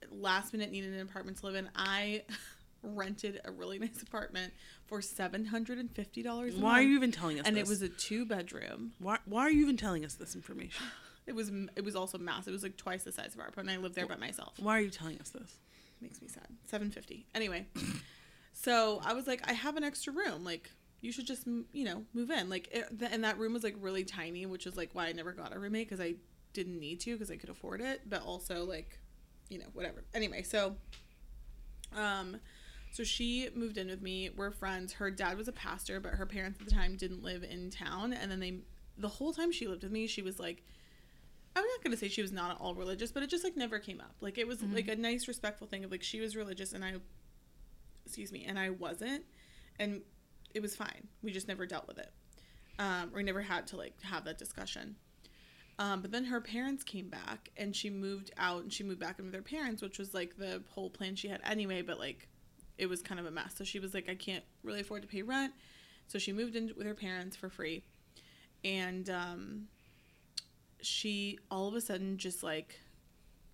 last minute needed an apartment to live in. I rented a really nice apartment for seven hundred and fifty dollars. Why are you even telling us this? And this? it was a two bedroom. why, why are you even telling us this information? It was it was also massive. It was like twice the size of our apartment. I lived there by myself. Why are you telling us this? Makes me sad. Seven fifty. Anyway, so I was like, I have an extra room. Like you should just you know move in. Like it, and that room was like really tiny, which is like why I never got a roommate because I didn't need to because I could afford it. But also like, you know whatever. Anyway, so um. So she moved in with me. We're friends. Her dad was a pastor, but her parents at the time didn't live in town. And then they, the whole time she lived with me, she was like, I'm not gonna say she was not at all religious, but it just like never came up. Like it was like a nice, respectful thing of like she was religious and I, excuse me, and I wasn't, and it was fine. We just never dealt with it. Um, we never had to like have that discussion. Um, but then her parents came back and she moved out and she moved back in with her parents, which was like the whole plan she had anyway. But like, it was kind of a mess. So she was like, I can't really afford to pay rent, so she moved in with her parents for free, and um, she all of a sudden just like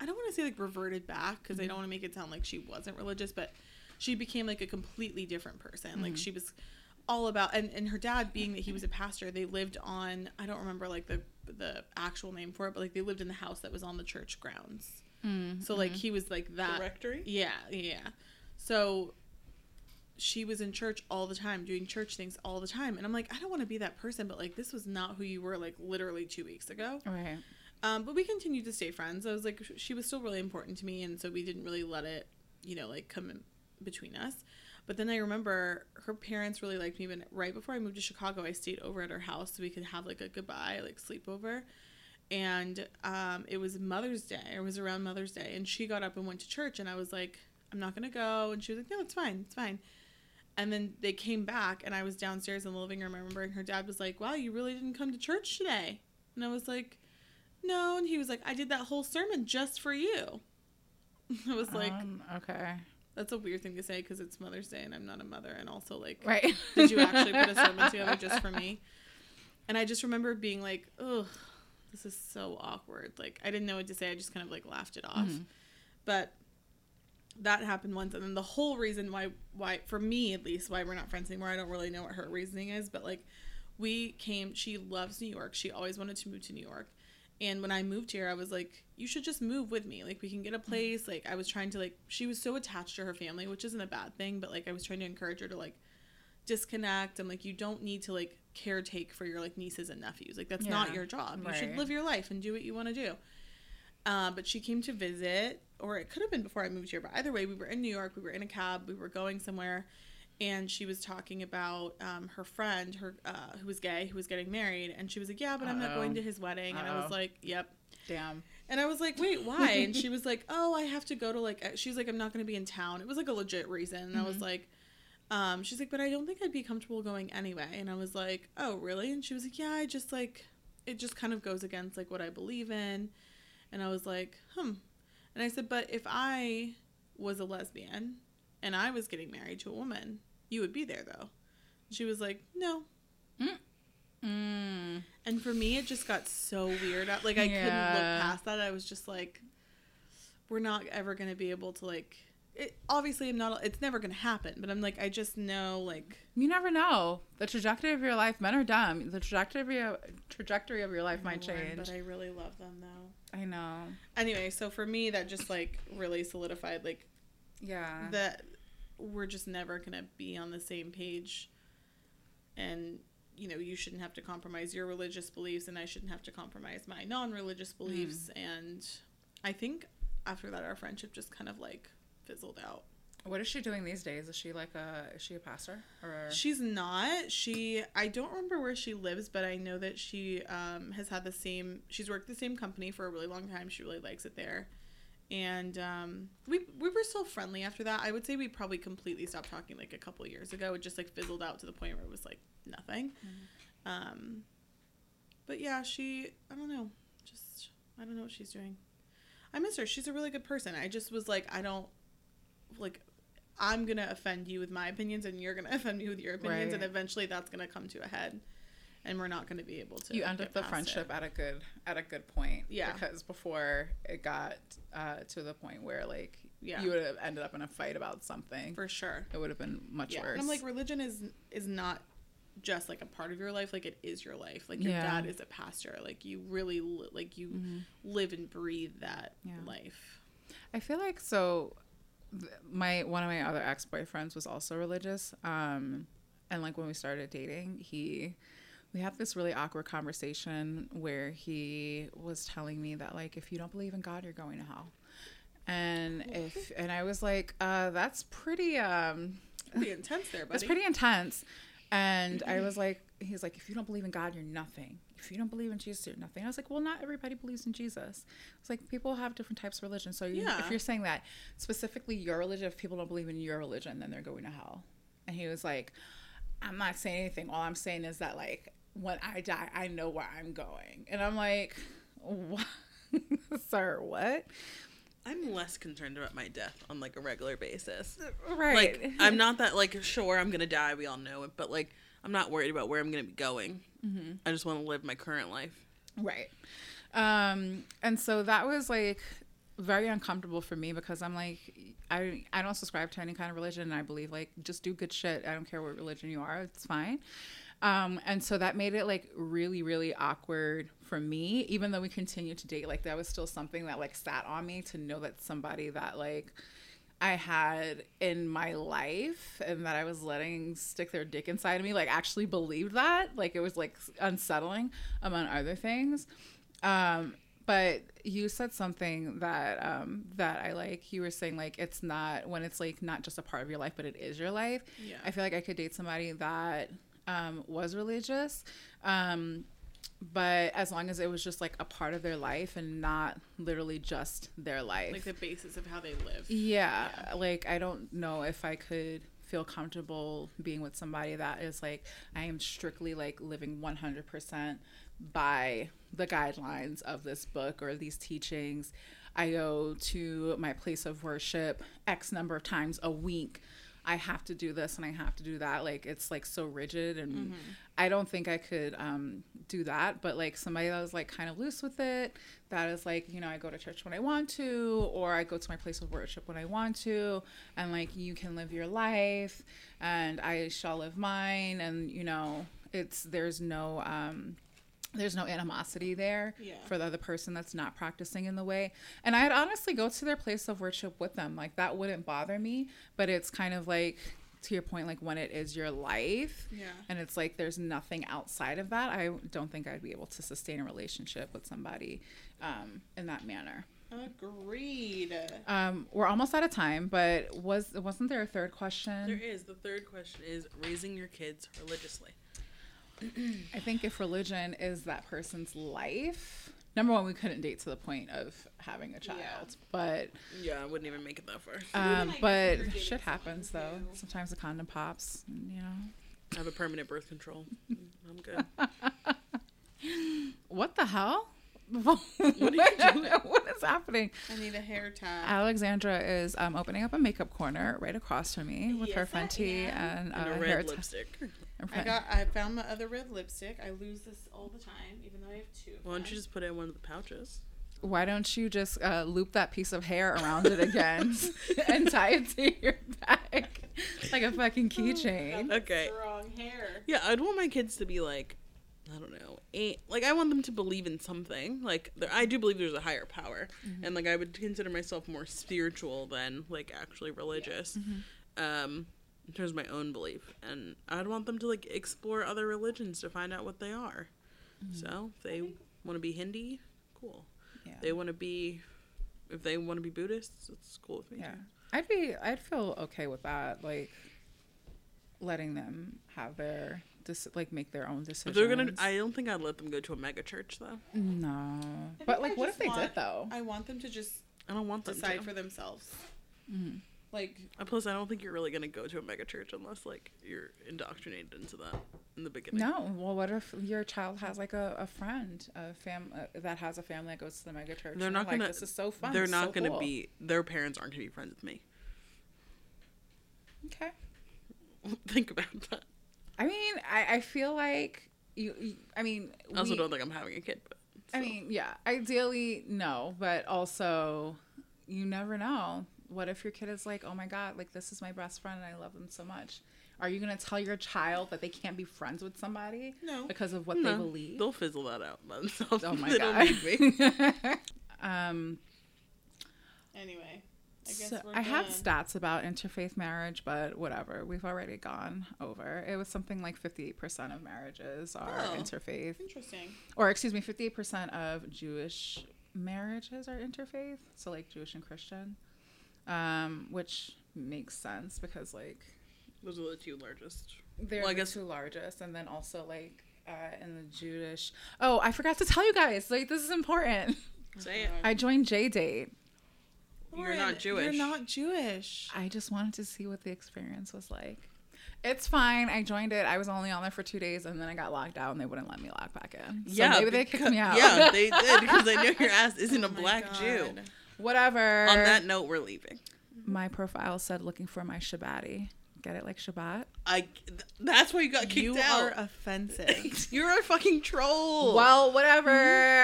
I don't want to say like reverted back because I don't want to make it sound like she wasn't religious, but she became like a completely different person. Like she was all about and, and her dad being that he was a pastor, they lived on I don't remember like the the actual name for it, but like they lived in the house that was on the church grounds. Mm, So like he was like that The rectory? yeah, yeah. So she was in church all the time, doing church things all the time. And I'm like, I don't want to be that person, but like this was not who you were like literally two weeks ago. right. Um, but we continued to stay friends. I was like, she was still really important to me, and so we didn't really let it, you know, like come in between us. But then I remember her parents really liked me. But right before I moved to Chicago, I stayed over at her house so we could have like a goodbye, like sleepover. And um, it was Mother's Day. It was around Mother's Day, and she got up and went to church, and I was like, I'm not gonna go. And she was like, No, it's fine, it's fine. And then they came back, and I was downstairs in the living room. I remember, and her dad was like, "Wow, you really didn't come to church today." And I was like, "No." And he was like, "I did that whole sermon just for you." I was like, um, okay. "That's a weird thing to say because it's Mother's Day, and I'm not a mother." And also, like, Right. did you actually put a sermon together just for me? And I just remember being like, "Ugh, this is so awkward." Like, I didn't know what to say. I just kind of like laughed it off. Mhm. But that happened once, and then the whole reason why, why for me at least, why we're not friends anymore. I don't really know what her reasoning is, but like, we came. She loves New York. She always wanted to move to New York. And when I moved here, I was like, you should just move with me. Like, we can get a mm-hmm. place. Like, I was trying to, like, she was so attached to her family, which isn't a bad thing, but, like, I was trying to encourage her to, like, disconnect. I'm like, you don't need to, like, caretake for your, like, nieces and nephews. Like, that's not your job. You should live your life and do what you want to do. Uh, but she came to visit, or it could have been before I moved here, but either way, we were in New York. We were in a cab. We were going somewhere. And she was talking about um, her friend, her uh, who was gay, who was getting married, and she was like, "Yeah, but I'm not going to his wedding." And I was like, "Yep." Damn. And I was like, wait, why? And she was like, oh, I have to go to like, she's like, I'm not going to be in town. It was like a legit reason. And I was like, um, she's like, but I don't think I'd be comfortable going anyway. And I was like, oh, really? And she was like, yeah, I just like, it just kind of goes against like what I believe in. And I was like, hmm. And I said, but if I was a lesbian and I was getting married to a woman, you would be there though. She was like, no. Mm. And for me, it just got so weird. Like I couldn't look past that. I was just like, we're not ever gonna be able to like. It, obviously, I'm not. It's never gonna happen. But I'm like, I just know like. You never know. The trajectory of your life, men are dumb. The trajectory of your, trajectory of your life might Lord, change. But I really love them though. I know. Anyway, so for me, that just like really solidified like Yeah. that we're just never gonna be on the same page, and you know you shouldn't have to compromise your religious beliefs, and I shouldn't have to compromise my non-religious beliefs, mm. and I think after that our friendship just kind of like fizzled out. What is she doing these days? Is she like a is she a pastor or She's not. She I don't remember where she lives, but I know that she um, has had the same. She's worked the same company for a really long time. She really likes it there, and um, we we were still friendly after that. I would say we probably completely stopped talking like a couple years ago. It just like fizzled out to the point where it was like nothing. Um, but yeah, she I don't know, just I don't know what she's doing. I miss her. She's a really good person. I just was like I don't like I'm gonna offend you with my opinions, and you're gonna offend me with your opinions, and eventually that's gonna come to a head, and we're not gonna be able to. you end up the friendship it. at a good at a good point. Yeah. Because before it got uh, to the point where like Yeah. you would have ended up in a fight about something. for sure. it would have been much Yeah, worse. and I'm like, religion is is not just like a part of your life; like it is your life. Like your Yeah. dad is a pastor. Like you really li- like you Mhm. live and breathe that Yeah. life. I feel like so. My one of my other ex boyfriends was also religious, um, and like when we started dating, he we had this really awkward conversation where he was telling me that like if you don't believe in God, you're going to hell, and if and I was like, uh, that's pretty um, Pretty intense there, buddy. It's pretty intense. And I was like, he's like, if you don't believe in God, you're nothing. If you don't believe in Jesus, you're nothing. I was like, well, not everybody believes in Jesus. It's like people have different types of religion. So you, Yeah. if you're saying that specifically your religion, if people don't believe in your religion, then they're going to hell. And he was like, I'm not saying anything. All I'm saying is that like when I die, I know where I'm going. And I'm like, what? sir, what? I'm less concerned about my death on like a regular basis. Right. Like I'm not that like sure I'm gonna die. We all know it, but like I'm not worried about where I'm gonna be going. Mm-hmm. I just want to live my current life. Right. Um, and so that was like very uncomfortable for me because I'm like, I I don't subscribe to any kind of religion. And I believe like just do good shit. I don't care what religion you are. It's fine. Um, and so that made it like really, really awkward for me, even though we continued to date. Like that was still something that like sat on me to know that somebody that like I had in my life and that I was letting stick their dick inside of me, like actually believed that. Like it was like unsettling among other things. Um, but you said something that um, that I like. You were saying like it's not when it's like not just a part of your life, but it is your life. Yeah. I feel like I could date somebody that um, was religious. Um, but as long as it was just like a part of their life and not literally just their life. like the basis of how they live. Yeah, like I don't know if I could feel comfortable being with somebody that is like I am strictly like living 100% by the guidelines of this book or these teachings. I go to my place of worship X number of times a week. I have to do this and I have to do that. Like it's like so rigid and I don't think I could um, do that. But like somebody that was like kind of loose with it, that is like, you know, I go to church when I want to, or I go to my place of worship when I want to, and like you can live your life and I shall live mine. And, you know, it's there's no um there's no animosity there Yeah. for the other person that's not practicing in the way. And I'd honestly go to their place of worship with them. Like that wouldn't bother me, but it's kind of like to your point like when it is your life Yeah. and it's like there's nothing outside of that, I don't think I'd be able to sustain a relationship with somebody um, in that manner. Agreed. Um, we're almost out of time, but was wasn't there a third question? There is the third question is raising your kids religiously. I think if religion is that person's life, number one, we couldn't date to the point of having a child, Yeah. but Yeah, I wouldn't even make it that far. um, I but if you're dating shit happens though. who- Sometimes the condom pops, and, you know. I have a permanent birth control. I'm good. What the hell? What are you doing? what is happening? I need a hair tie. Alexandra is um, opening up a makeup corner right across from me with her Yes, I Fenty and, uh, And a hair red t- lipstick. I got. I found my other red lipstick. I lose this all the time, even though I have two. Why don't you just put it in one of the pouches? Why don't you just uh, loop that piece of hair around it again and tie it to your back like a fucking keychain? Got Okay. Strong hair. Yeah, I'd want my kids to be like, I don't know, like I want them to believe in something. Like there, I do believe there's a higher power, mm-hmm. and like I would consider myself more spiritual than like actually religious, mm-hmm. um, in terms of my own belief. And I'd want them to like explore other religions to find out what they are. Mm-hmm. So if they want to be Hindi, cool. Yeah. They want to be, if they want to be Buddhists, it's cool with me. Yeah. too. I'd be I'd feel okay with that, like letting them have their dis- like make their own If decisions. they're gonna, I don't think I'd let them go to a mega church though. no. I But like I what if they want- did though? I want them to just I don't want them decide to. for themselves. Mhm. Like Uh, Plus, I don't think you're really gonna go to a mega church unless like you're indoctrinated into that in the beginning. No. Well, what if your child has like a, a friend, a fam uh, that has a family that goes to the mega church? They're and not like, gonna- This is so fun. they're not so gonna cool." be. Their parents aren't gonna be friends with me. Okay. think about that. I mean, I, I feel like you. you I mean, I also we- don't think I'm having a kid, but I mean, yeah. Ideally, no, but also, you never know. What if your kid is like, "Oh my god, like this is my best friend and I love them so much." Are you gonna tell your child that they can't be friends with somebody no. because of what No, they believe? they'll fizzle that out by themselves. Oh my they god. don't need me. um, Anyway, I guess so I have stats about interfaith marriage, but whatever. We've already gone over. It was something like fifty-eight percent of marriages are Oh. interfaith, Interesting. or excuse me, fifty-eight percent of Jewish marriages are interfaith. So like Jewish and Christian, um, which makes sense because like Those are the two largest. they're Well, I the guess- two largest, and then also like uh, in the Jewish. Oh, I forgot to tell you guys. Like this is important. Say it. I joined J Date. You're not Jewish. You're not Jewish. I just wanted to see what the experience was like. It's fine. I joined it. I was only on there for two days, and then I got locked out, and they wouldn't let me log back in. So yeah, maybe they kicked me out. Yeah, they did because they know your ass isn't a Oh my black Jew. Whatever. On that note, we're leaving. my profile said looking for my Shabbati. Get it like Shabbat? I. th- That's why you got kicked You out. are offensive. You're a fucking troll. Well, whatever.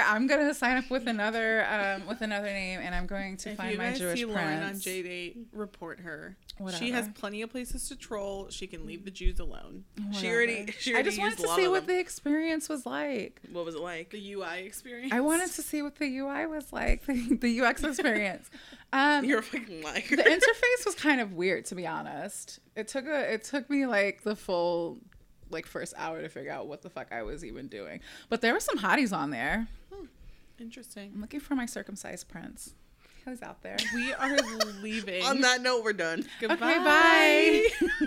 I'm gonna sign up with another um, with another name, and I'm going to if find you my guys Jewish see Lauren on prince. J Date, report her. She has plenty of places to troll. She can leave the Jews alone. She already. Whatever. She I just wanted to see what them. the experience was like. What was it like? The UI experience. I wanted to see what the UI was like, the, the UX experience. Um, You're a fucking liar. the interface was kind of weird, to be honest. It took a it took me like the full like first hour to figure out what the fuck I was even doing. But there were some hotties on there. Hmm, interesting. I'm looking for my circumcised prince. He was out there. We are leaving. On that note, we're done. Goodbye. Okay, bye.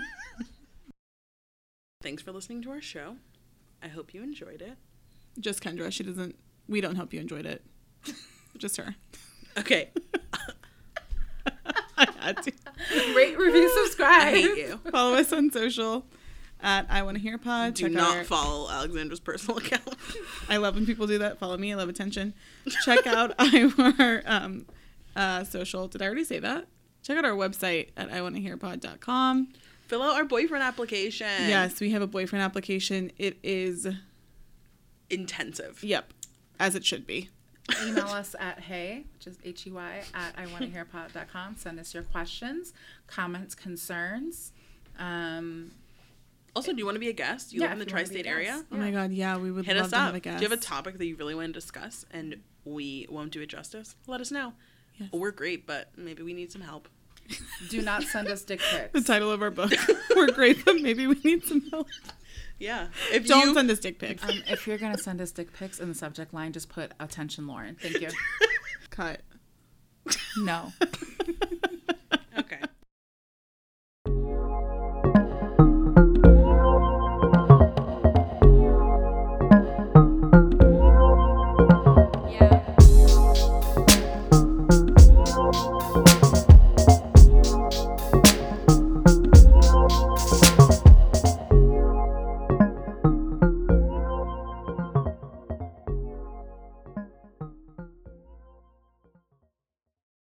Thanks for listening to our show. I hope you enjoyed it. Just Kendra. She doesn't. We don't hope you enjoyed it. Just her. Okay. I had to. Rate, review, subscribe. I hate you. Follow us on social at I Want to Hear Pod. Do Check not our- follow Alexandra's personal account. I love when people do that. Follow me. I love attention. Check out our um, uh, social. Did I already say that? Check out our website at iwanttohearpod.com. Fill out our boyfriend application. Yes, we have a boyfriend application. It is, Intensive. yep, as it should be. Email us at hey, which is H E Y, at I want to hear pod.com. Send us your questions, comments, concerns. Um, Also, do you want to be a guest? You Yeah, live in the if you wanna be a tri-state area? Oh my God, yeah, we would Hit love us to have up. a Do you have a topic that you really want to discuss and we won't do it justice? Let us know. Yes. We're great, but maybe we need some help. do not send us dick pics. the title of our book. We're great, but maybe we need some help. Yeah. If Don't you, send us dick pics. Um, if you're gonna send us dick pics in the subject line, just put attention, Lauren. Thank you. Cut. No. okay.